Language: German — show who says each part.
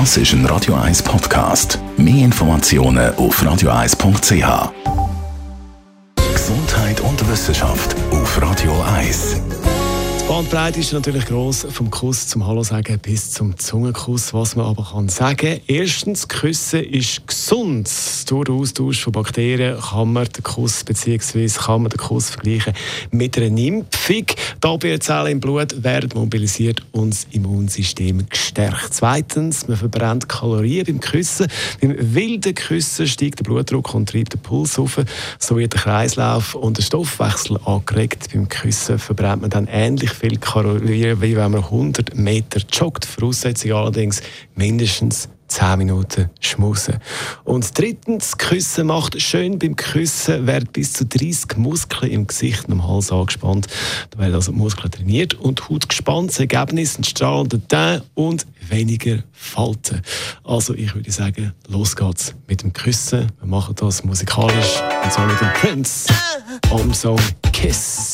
Speaker 1: Das ist ein Radio 1 Podcast. Mehr Informationen auf radio1.ch. Gesundheit und Wissenschaft auf Radio 1.
Speaker 2: Die Bandbreite ist natürlich gross, vom Kuss zum Hallo sagen bis zum Zungenkuss. Was man aber kann sagen, erstens, Küssen ist gesund. Durch den Austausch von Bakterien kann man den Kuss bzw. kann man den Kuss vergleichen mit einer Impfung. Die Abwehrzellen im Blut werden mobilisiert und das Immunsystem gestärkt. Zweitens, man verbrennt Kalorien beim Küssen. Beim wilden Küssen steigt der Blutdruck und treibt den Puls auf. So wird der Kreislauf und der Stoffwechsel angeregt. Beim Küssen verbrennt man dann ähnlich viel Kalorien, wie wenn man 100 Meter joggt. Voraussetzung allerdings mindestens 10 Minuten schmusen. Und drittens, Küssen macht schön. Beim Küssen werden bis zu 30 Muskeln im Gesicht und am Hals angespannt. Da werden also die Muskeln trainiert und die Haut gespannt. Das Ergebnis ein strahlender Teint und weniger Falten. Also ich würde sagen, los geht's mit dem Küssen. Wir machen das musikalisch und zwar mit dem Prince am Song Kiss.